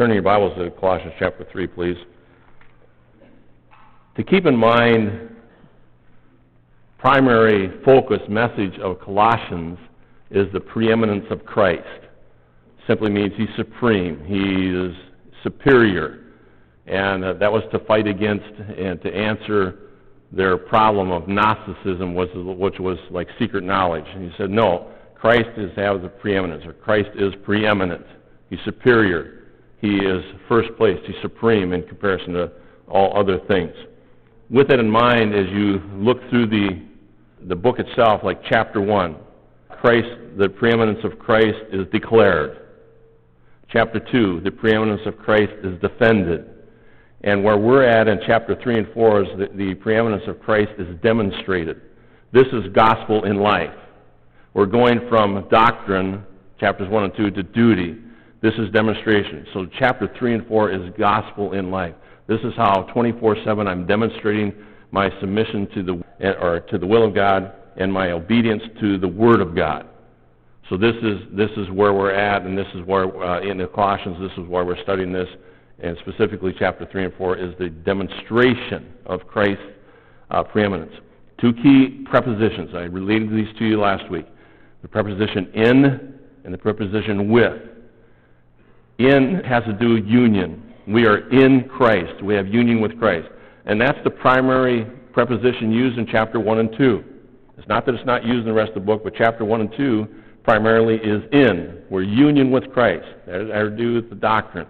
Turn your Bibles to Colossians chapter 3, please. To keep in mind, primary focus message of Colossians is the preeminence of Christ. Simply means he's supreme, he is superior. And uh, that was to fight against and to answer their problem of Gnosticism, was, which was like secret knowledge. And he said, no, Christ is has the preeminence, or Christ is preeminent. He's superior. He is first place. He's supreme in comparison to all other things. With that in mind, as you look through the, the book itself, like chapter 1, Christ, the preeminence of Christ is declared. Chapter 2, the preeminence of Christ is defended. And where we're at in chapter 3 and 4 is that the preeminence of Christ is demonstrated. This is gospel in life. We're going from doctrine, chapters 1 and 2, to duty. This is demonstration. So chapter 3 and 4 is gospel in life. This is how 24/7 I'm demonstrating my submission to the or to the will of God and my obedience to the word of God. So this is this is where we're at, and this is where uh, in the Colossians this is why we're studying this, and specifically chapter 3 and 4 is the demonstration of Christ's uh, preeminence. Two key prepositions. I related these to you last week: the preposition in and the preposition with. In has to do with union. We are in Christ. We have union with Christ. And that's the primary preposition used in chapter 1 and 2. It's not that it's not used in the rest of the book, but chapter 1 and 2 primarily is in. We're union with Christ. That has to do with the doctrine.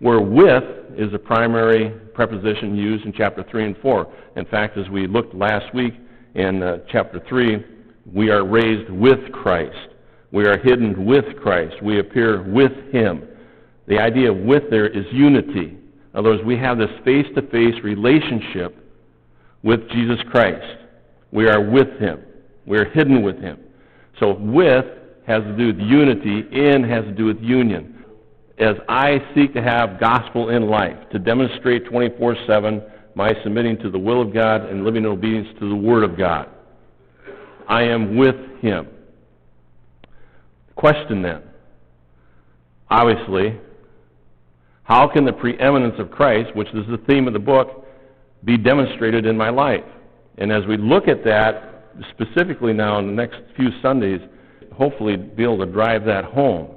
Where with is the primary preposition used in chapter 3 and 4. In fact, as we looked last week in uh, chapter 3, we are raised with Christ. We are hidden with Christ. We appear with Him. The idea of with there is unity. In other words, we have this face to face relationship with Jesus Christ. We are with Him. We are hidden with Him. So with has to do with unity, in has to do with union. As I seek to have gospel in life, to demonstrate 24 7 my submitting to the will of God and living in obedience to the Word of God, I am with Him. Question then. Obviously, how can the preeminence of Christ, which is the theme of the book, be demonstrated in my life? And as we look at that, specifically now in the next few Sundays, hopefully be able to drive that home.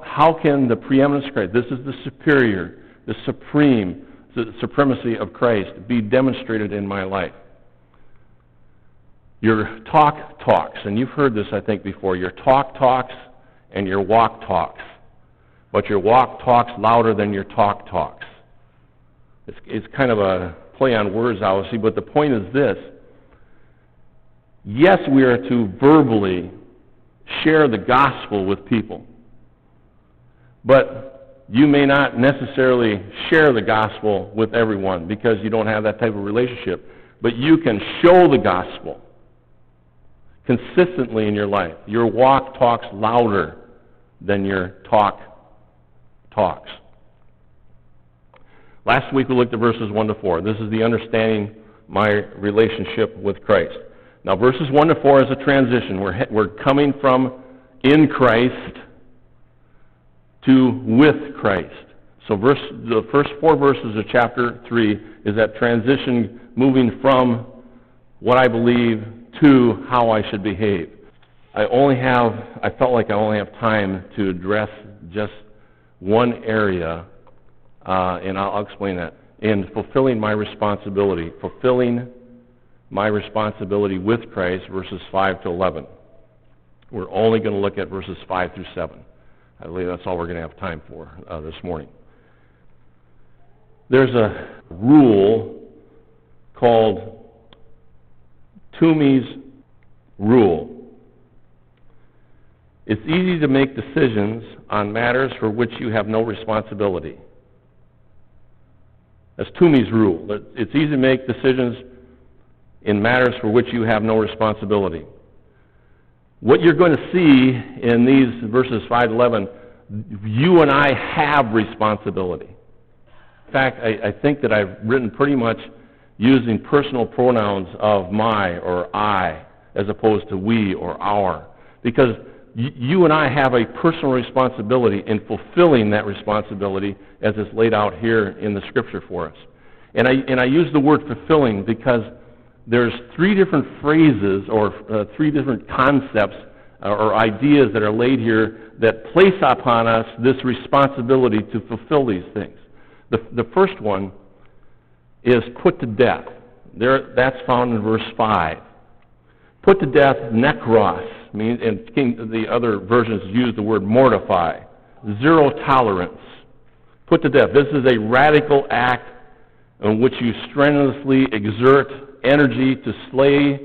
How can the preeminence of Christ, this is the superior, the supreme, the supremacy of Christ, be demonstrated in my life? Your talk talks, and you've heard this, I think, before. Your talk talks and your walk talks but your walk talks louder than your talk talks. It's, it's kind of a play on words, obviously, but the point is this. Yes, we are to verbally share the gospel with people, but you may not necessarily share the gospel with everyone because you don't have that type of relationship. But you can show the gospel consistently in your life. Your walk talks louder than your talk talks. Last week we looked at verses 1 to 4. This is the understanding my relationship with Christ. Now, verses 1 to 4 is a transition. We're, we're coming from in Christ to with Christ. So, verse, the first four verses of chapter 3 is that transition moving from what I believe to how I should behave. I only have, I felt like I only have time to address just one area, uh, and I'll, explain that, in fulfilling my responsibility, fulfilling my responsibility with Christ, verses 5 to 11. We're only going to look at verses 5 through 7. I believe that's all we're going to have time for uh, this morning. There's a rule called Toomey's Rule. It's easy to make decisions on matters for which you have no responsibility. That's Toomey's rule. It's easy to make decisions in matters for which you have no responsibility. What you're going to see in these verses 5 to 11, you and I have responsibility. In fact, I, I think that I've written pretty much using personal pronouns of my or I as opposed to we or our. Because you and I have a personal responsibility in fulfilling that responsibility as it's laid out here in the scripture for us. And I, and I use the word fulfilling because there's three different phrases or uh, three different concepts uh, or ideas that are laid here that place upon us this responsibility to fulfill these things. The, the first one is put to death. There, that's found in verse 5. Put to death, nekros, means, and King, the other versions use the word mortify. Zero tolerance. Put to death. This is a radical act in which you strenuously exert energy to slay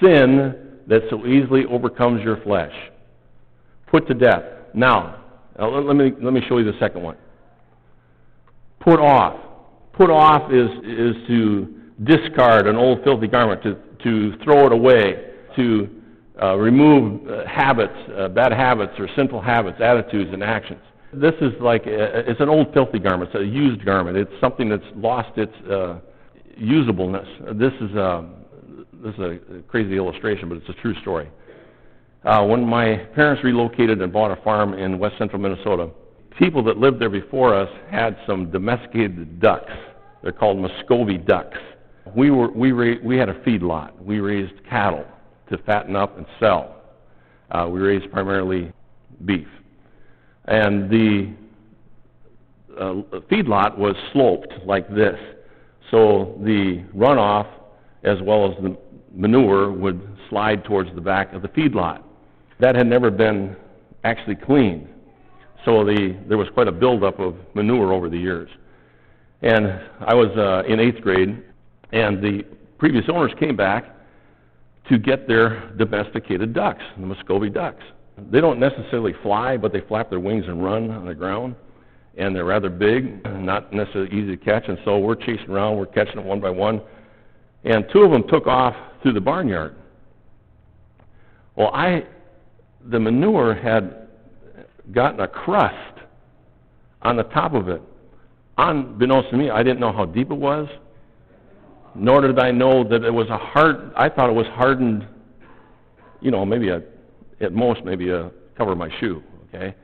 sin that so easily overcomes your flesh. Put to death. Now, let, me, let me show you the second one. Put off. Put off is, is to discard an old filthy garment, to, to throw it away, to uh, remove uh, habits, uh, bad habits or sinful habits, attitudes, and actions. This is like, a, it's an old filthy garment. It's a used garment. It's something that's lost its uh, usableness. This is, a, this is a crazy illustration, but it's a true story. Uh, when my parents relocated and bought a farm in west central Minnesota, people that lived there before us had some domesticated ducks. They're called Muscovy ducks. We, were, we, ra- we had a feed lot. We raised cattle to fatten up and sell. Uh, we raised primarily beef. And the uh, feedlot was sloped like this. So the runoff, as well as the manure, would slide towards the back of the feedlot. That had never been actually cleaned. So the, there was quite a buildup of manure over the years. And I was uh, in eighth grade, and the previous owners came back to get their domesticated ducks, the Muscovy ducks. They don't necessarily fly, but they flap their wings and run on the ground. And they're rather big, not necessarily easy to catch. And so we're chasing around, we're catching them one by one. And two of them took off through the barnyard. Well, I, the manure had gotten a crust on the top of it. Unbeknownst to me, I didn't know how deep it was, nor did I know that it was a hard, I thought it was hardened, you know, maybe a, at most, maybe a cover of my shoe, okay?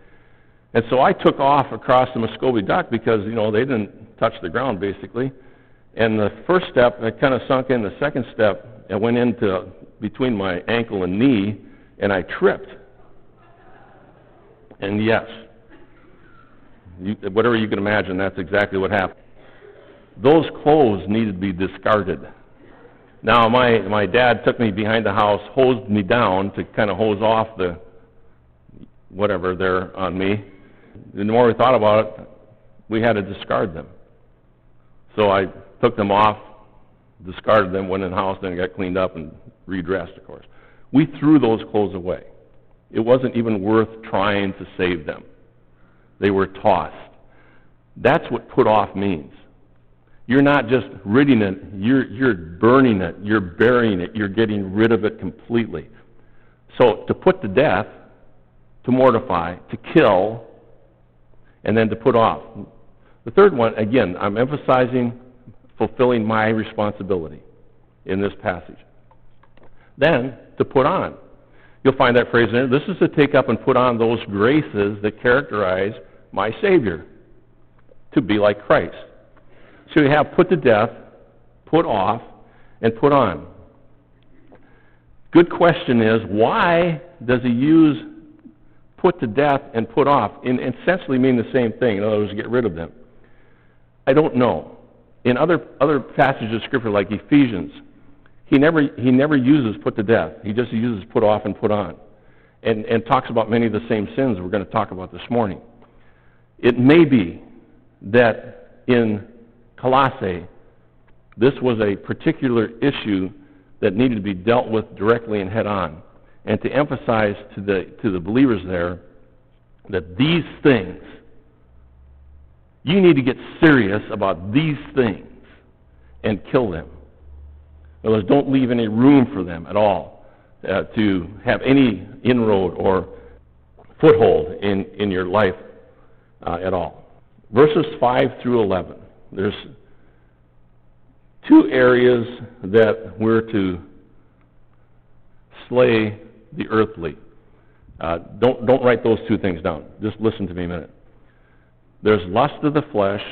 And so I took off across the Muscovy duck because, you know, they didn't touch the ground basically. And the first step, I kind of sunk in. The second step, I went into between my ankle and knee, and I tripped. And yes, you, whatever you can imagine, that's exactly what happened. Those clothes needed to be discarded. Now, my, my dad took me behind the house, hosed me down to kind of hose off the whatever there on me. The more we thought about it, we had to discard them. So I took them off, discarded them, went in the house, then got cleaned up and redressed, of course. We threw those clothes away. It wasn't even worth trying to save them. They were tossed. That's what put off means. You're not just ridding it, you're, you're burning it, you're burying it, you're getting rid of it completely. So to put to death, to mortify, to kill, and then to put off. The third one, again, I'm emphasizing fulfilling my responsibility in this passage. Then, to put on. You'll find that phrase in there. This is to take up and put on those graces that characterize my Savior, to be like Christ. So you have put to death, put off, and put on. Good question is why does he use put to death and put off and essentially mean the same thing. In other words, get rid of them. I don't know. In other other passages of scripture like Ephesians, he never he never uses put to death. He just uses put off and put on. And and talks about many of the same sins we're going to talk about this morning. It may be that in Colossae this was a particular issue that needed to be dealt with directly and head on and to emphasize to the, to the believers there that these things, you need to get serious about these things and kill them. In other words, don't leave any room for them at all uh, to have any inroad or foothold in, in your life uh, at all. Verses 5 through 11. There's two areas that we're to slay the earthly. Uh, don't, don't write those two things down. Just listen to me a minute. There's lust of the flesh,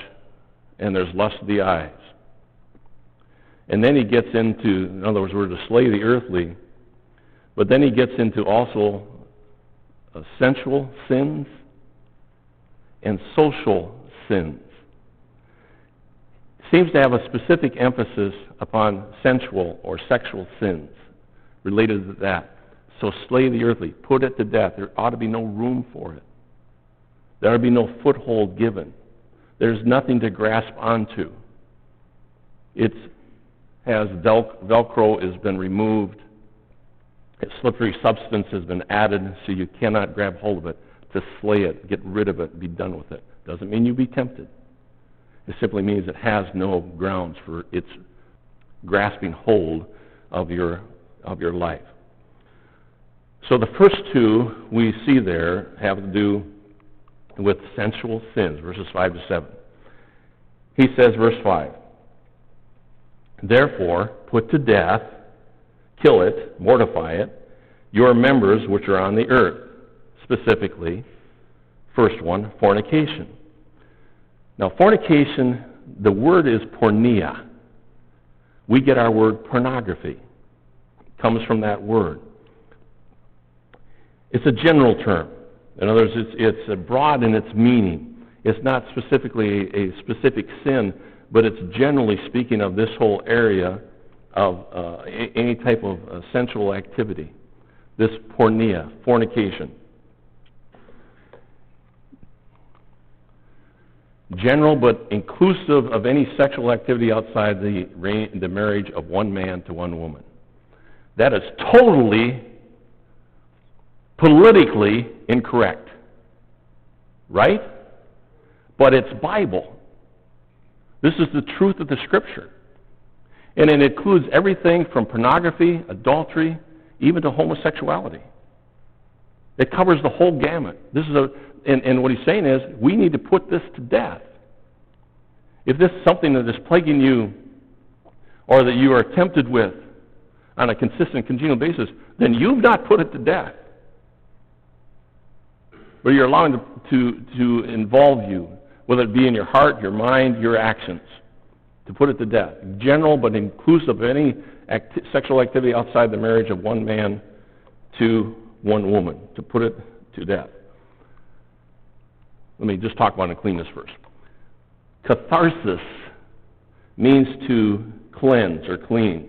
and there's lust of the eyes. And then he gets into, in other words, we're to slay the earthly, but then he gets into also uh, sensual sins and social sins. Seems to have a specific emphasis upon sensual or sexual sins related to that. So slay the earthly, put it to death. There ought to be no room for it. There ought to be no foothold given. There's nothing to grasp onto. It has vel- Velcro has been removed. A slippery substance has been added, so you cannot grab hold of it. To slay it, get rid of it, be done with it. Doesn't mean you be tempted. It simply means it has no grounds for its grasping hold of your of your life. So the first two we see there have to do with sensual sins, verses 5 to 7. He says, verse 5, Therefore, put to death, kill it, mortify it, your members which are on the earth. Specifically, first one, fornication. Now, fornication, the word is porneia. We get our word pornography. It comes from that word. It's a general term. In other words, it's, it's broad in its meaning. It's not specifically a, a specific sin, but it's generally speaking of this whole area of uh, any type of uh, sensual activity. This porneia, fornication. General but inclusive of any sexual activity outside the, the marriage of one man to one woman. That is totally politically incorrect. Right? But it's Bible. This is the truth of the Scripture. And it includes everything from pornography, adultery, even to homosexuality. It covers the whole gamut. This is a, and, and what he's saying is, we need to put this to death. If this is something that is plaguing you, or that you are tempted with on a consistent, continual basis, then you've not put it to death but you're allowing to, to, to involve you, whether it be in your heart, your mind, your actions, to put it to death. General but inclusive of any acti- sexual activity outside the marriage of one man to one woman, to put it to death. Let me just talk about uncleanness first. Catharsis means to cleanse or clean.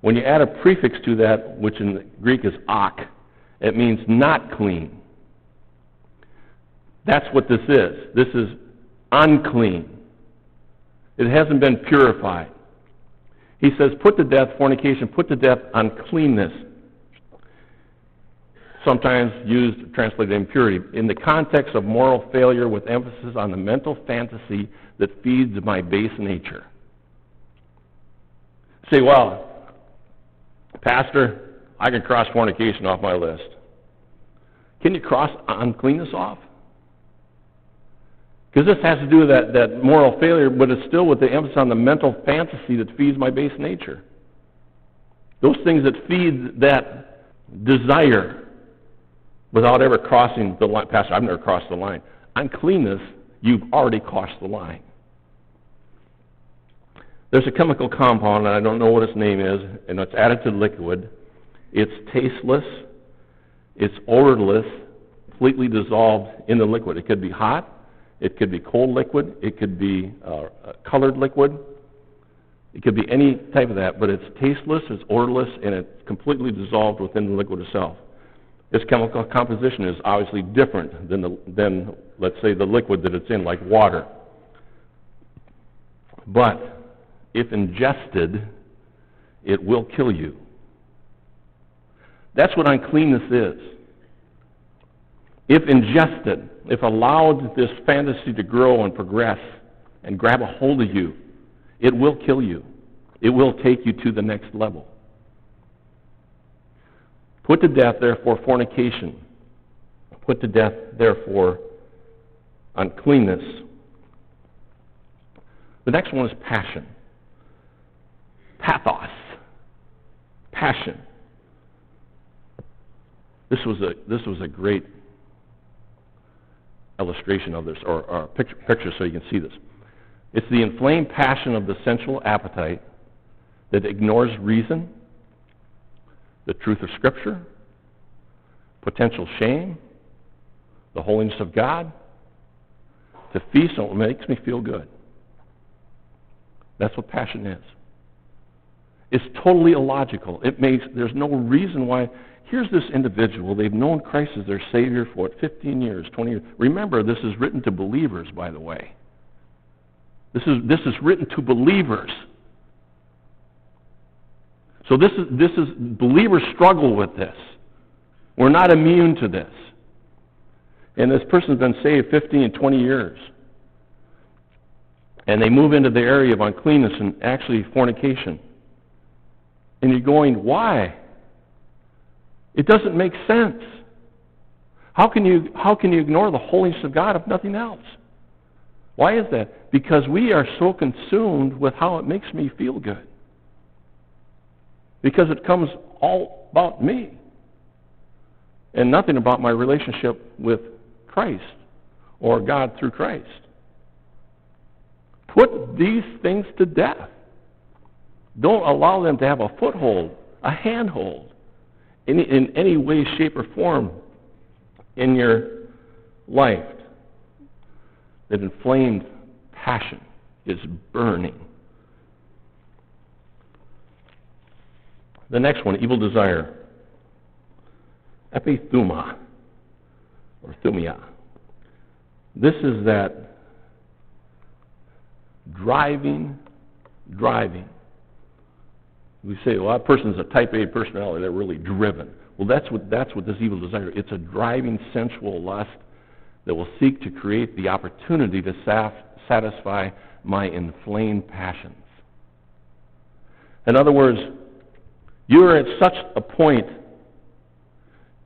When you add a prefix to that, which in Greek is ak, it means not clean. That's what this is. This is unclean. It hasn't been purified. He says, put to death fornication, put to death uncleanness. Sometimes used, translated impurity. In the context of moral failure with emphasis on the mental fantasy that feeds my base nature. Say, well, Pastor, I can cross fornication off my list. Can you cross uncleanness off? Because this has to do with that, that moral failure, but it's still with the emphasis on the mental fantasy that feeds my base nature. Those things that feed that desire without ever crossing the line. Pastor, I've never crossed the line. Uncleanness, you've already crossed the line. There's a chemical compound, and I don't know what its name is, and it's added to liquid. It's tasteless, it's odorless, completely dissolved in the liquid. It could be hot, it could be cold liquid. It could be uh, colored liquid. It could be any type of that, but it's tasteless, it's odorless, and it's completely dissolved within the liquid itself. Its chemical composition is obviously different than, the, than, let's say, the liquid that it's in, like water. But if ingested, it will kill you. That's what uncleanness is if ingested, if allowed this fantasy to grow and progress and grab a hold of you, it will kill you. It will take you to the next level. Put to death, therefore, fornication. Put to death, therefore, uncleanness. The next one is passion. Pathos. Passion. This was a, this was a great illustration of this, or, or picture, picture so you can see this. It's the inflamed passion of the sensual appetite that ignores reason, the truth of Scripture, potential shame, the holiness of God, to feast on what makes me feel good. That's what passion is. It's totally illogical. It makes there's no reason why here's this individual, they've known Christ as their Savior for what, 15 years, 20 years. Remember, this is written to believers, by the way. This is, this is written to believers. So this is, this is, believers struggle with this. We're not immune to this. And this person's been saved 15 and 20 years. And they move into the area of uncleanness and actually fornication. And you're going, why? It doesn't make sense. How can you, how can you ignore the holiness of God if nothing else? Why is that? Because we are so consumed with how it makes me feel good. Because it comes all about me and nothing about my relationship with Christ or God through Christ. Put these things to death. Don't allow them to have a foothold, a handhold, in, in any way, shape, or form in your life. That inflamed passion is burning. The next one, evil desire. Epithuma, or thumia. This is that driving, driving. We say, well, that person's a type A personality. They're really driven. Well, that's what, that's what this evil desire It's a driving sensual lust that will seek to create the opportunity to satisfy my inflamed passions. In other words, you are at such a point,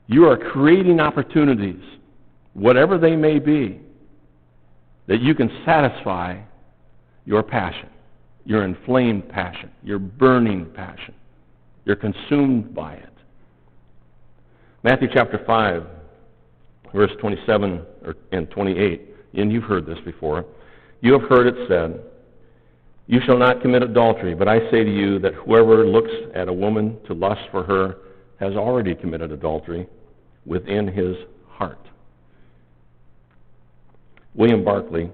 you are creating opportunities, whatever they may be, that you can satisfy your passion, your inflamed passion, your burning passion. You're consumed by it. Matthew chapter 5, verse 27 and 28, and you've heard this before. You have heard it said, You shall not commit adultery, but I say to you that whoever looks at a woman to lust for her has already committed adultery within his heart. William Barclay,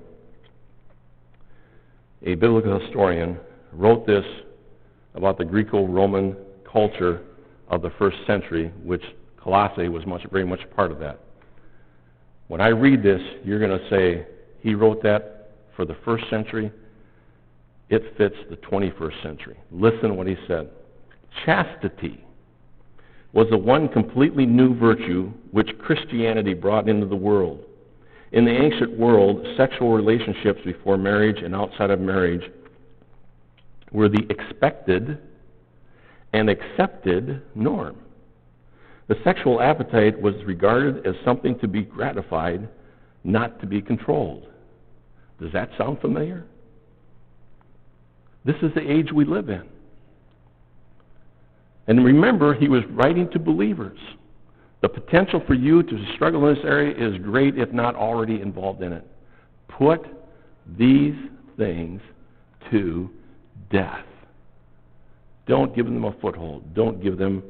a biblical historian, wrote this about the Greco-Roman culture of the first century, which Colossae was much, very much part of that. When I read this, you're going to say, he wrote that for the first century. It fits the 21st century. Listen to what he said. Chastity was the one completely new virtue which Christianity brought into the world. In the ancient world, sexual relationships before marriage and outside of marriage were the expected and accepted norm. The sexual appetite was regarded as something to be gratified, not to be controlled. Does that sound familiar? This is the age we live in. And remember, he was writing to believers. The potential for you to struggle in this area is great, if not already involved in it. Put these things to death. Don't give them a foothold. Don't give them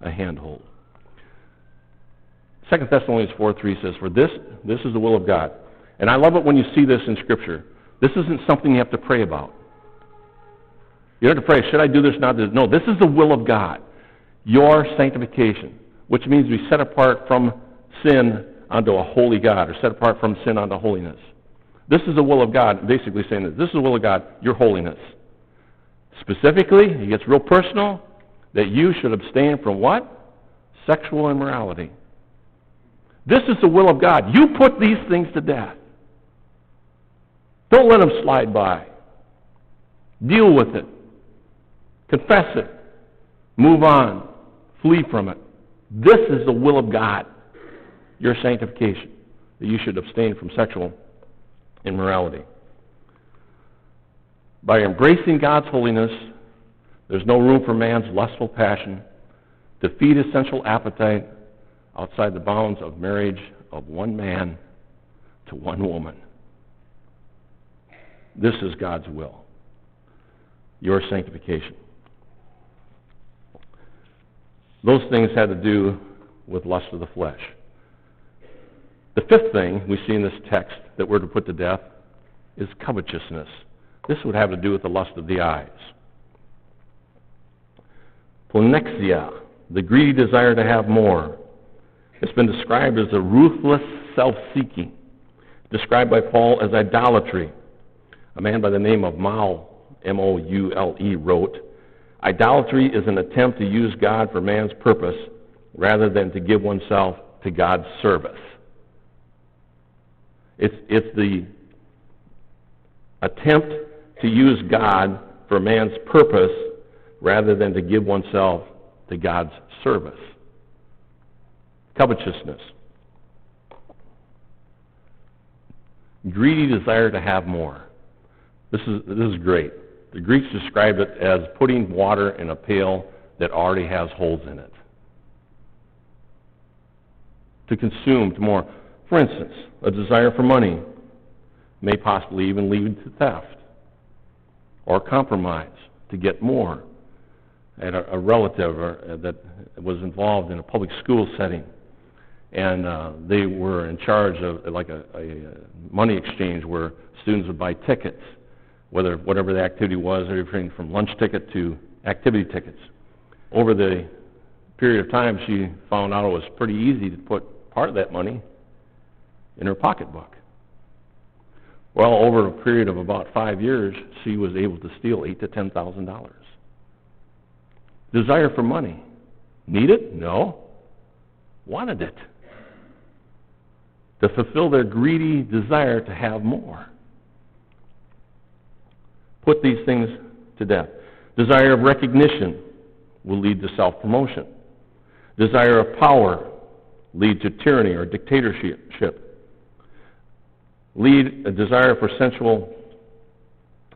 a handhold. 2 Thessalonians 4 3 says, For this, this is the will of God. And I love it when you see this in Scripture. This isn't something you have to pray about. You don't have to pray, should I do this, not this? No, this is the will of God. Your sanctification which means we set apart from sin unto a holy God, or set apart from sin unto holiness. This is the will of God, basically saying that this is the will of God, your holiness. Specifically, it gets real personal, that you should abstain from what? Sexual immorality. This is the will of God. You put these things to death. Don't let them slide by. Deal with it. Confess it. Move on. Flee from it. This is the will of God, your sanctification, that you should abstain from sexual immorality. By embracing God's holiness, there's no room for man's lustful passion to feed his sensual appetite outside the bounds of marriage of one man to one woman. This is God's will. Your sanctification. Those things had to do with lust of the flesh. The fifth thing we see in this text that we're to put to death is covetousness. This would have to do with the lust of the eyes. Pleonexia, the greedy desire to have more. It's been described as a ruthless self-seeking, described by Paul as idolatry. A man by the name of Moule, M-O-U-L-E, wrote, Idolatry is an attempt to use God for man's purpose rather than to give oneself to God's service. It's, it's the attempt to use God for man's purpose rather than to give oneself to God's service. Covetousness. Greedy desire to have more. This is, this is great. The Greeks describe it as putting water in a pail that already has holes in it. To consume to more. For instance, a desire for money may possibly even lead to theft or compromise to get more. I had a, a relative uh, that was involved in a public school setting, and uh, they were in charge of like a, a money exchange where students would buy tickets, whether whatever the activity was, everything from lunch ticket to activity tickets. Over the period of time, she found out it was pretty easy to put part of that money in her pocketbook. Well, over a period of about five years, she was able to steal eight to ten thousand dollars. Desire for money. Need it? No. Wanted it. To fulfill their greedy desire to have more. Put these things to death. Desire of recognition will lead to self promotion. Desire of power lead to tyranny or dictatorship lead a desire for sensual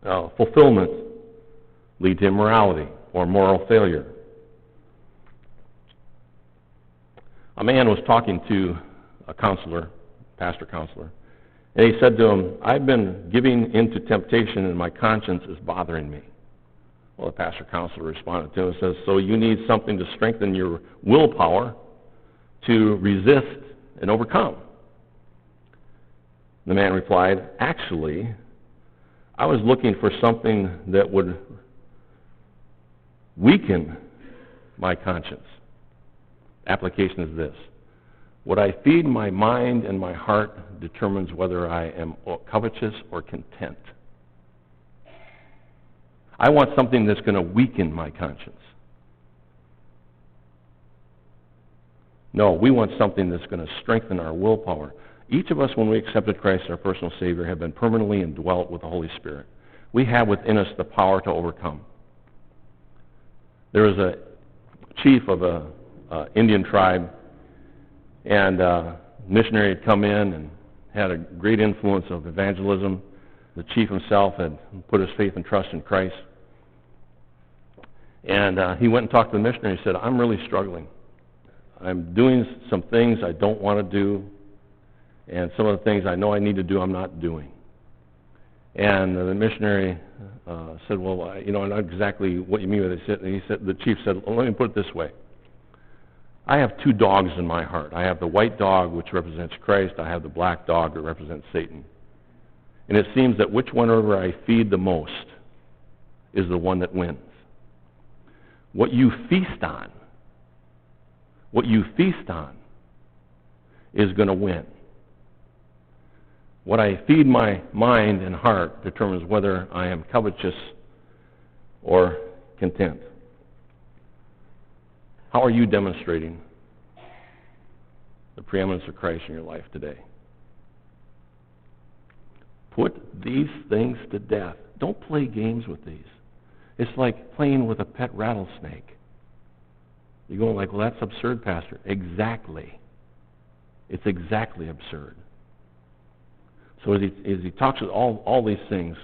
uh, fulfillment lead to immorality or moral failure. A man was talking to a counselor, pastor counselor, and he said to him, I've been giving into temptation and my conscience is bothering me. Well, the pastor counselor responded to him and says, So you need something to strengthen your willpower to resist and overcome. The man replied, Actually, I was looking for something that would weaken my conscience. Application is this What I feed my mind and my heart determines whether I am covetous or content. I want something that's going to weaken my conscience. No, we want something that's going to strengthen our willpower. Each of us, when we accepted Christ as our personal Savior, have been permanently indwelt with the Holy Spirit. We have within us the power to overcome. There was a chief of a uh, Indian tribe, and uh, missionary had come in and had a great influence of evangelism. The chief himself had put his faith and trust in Christ. And uh, he went and talked to the missionary. He said, I'm really struggling. I'm doing some things I don't want to do and some of the things I know I need to do, I'm not doing. And the missionary uh, said, "Well, I, you know, I know exactly what you mean by this." And he said, "The chief said, well, let me put it this way: I have two dogs in my heart. I have the white dog, which represents Christ. I have the black dog, that represents Satan. And it seems that which whenever I feed the most is the one that wins. What you feast on, what you feast on, is going to win." What I feed my mind and heart determines whether I am covetous or content. How are you demonstrating the preeminence of Christ in your life today? Put these things to death. Don't play games with these. It's like playing with a pet rattlesnake. You're going like, well, that's absurd, Pastor. Exactly. It's exactly absurd. So as he, as he talks about all, all these things,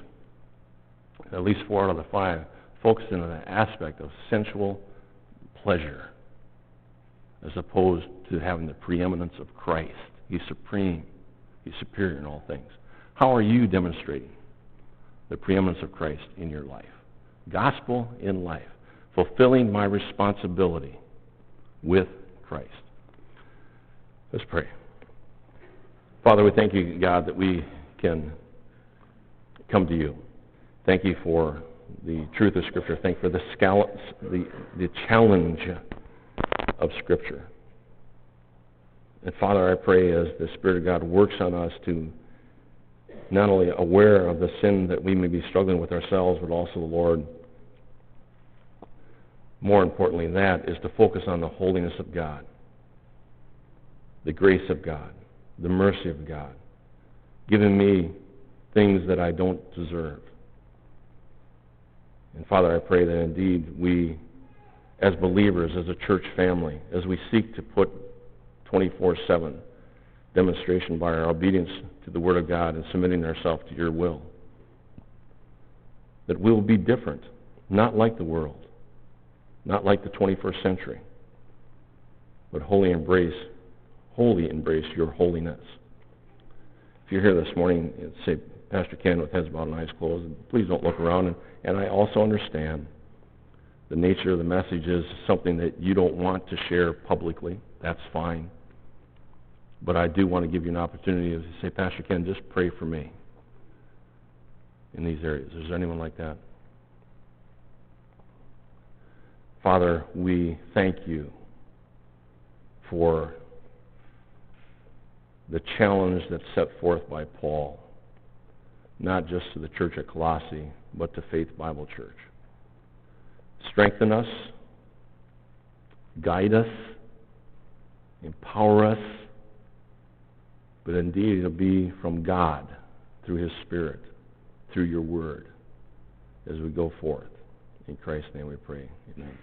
at least four out of the five, focus on the aspect of sensual pleasure. As opposed to having the preeminence of Christ. He's supreme. He's superior in all things. How are you demonstrating the preeminence of Christ in your life? Gospel in life. Fulfilling my responsibility with Christ. Let's pray. Father, we thank you, God, that we can come to you. Thank you for the truth of Scripture. Thank you for the, scallops, the, the challenge of Scripture. And Father, I pray as the Spirit of God works on us to not only aware of the sin that we may be struggling with ourselves, but also the Lord. More importantly than that is to focus on the holiness of God, the grace of God, the mercy of God, giving me things that I don't deserve. And Father, I pray that indeed we, as believers, as a church family, as we seek to put 24 7 demonstration by our obedience to the Word of God and submitting ourselves to your will, that we will be different, not like the world, not like the 21st century, but wholly embrace, wholly embrace your holiness. If you're here this morning, say, Pastor Ken with heads bowed and eyes closed, please don't look around. And, and I also understand the nature of the message is something that you don't want to share publicly. That's fine. But I do want to give you an opportunity to say, Pastor Ken, just pray for me in these areas. Is there anyone like that? Father, we thank you for the challenge that's set forth by Paul, not just to the church at Colossae, but to Faith Bible Church. Strengthen us, guide us, empower us, but indeed it'll be from God through His Spirit, through your Word, as we go forth. In Christ's name we pray. Amen.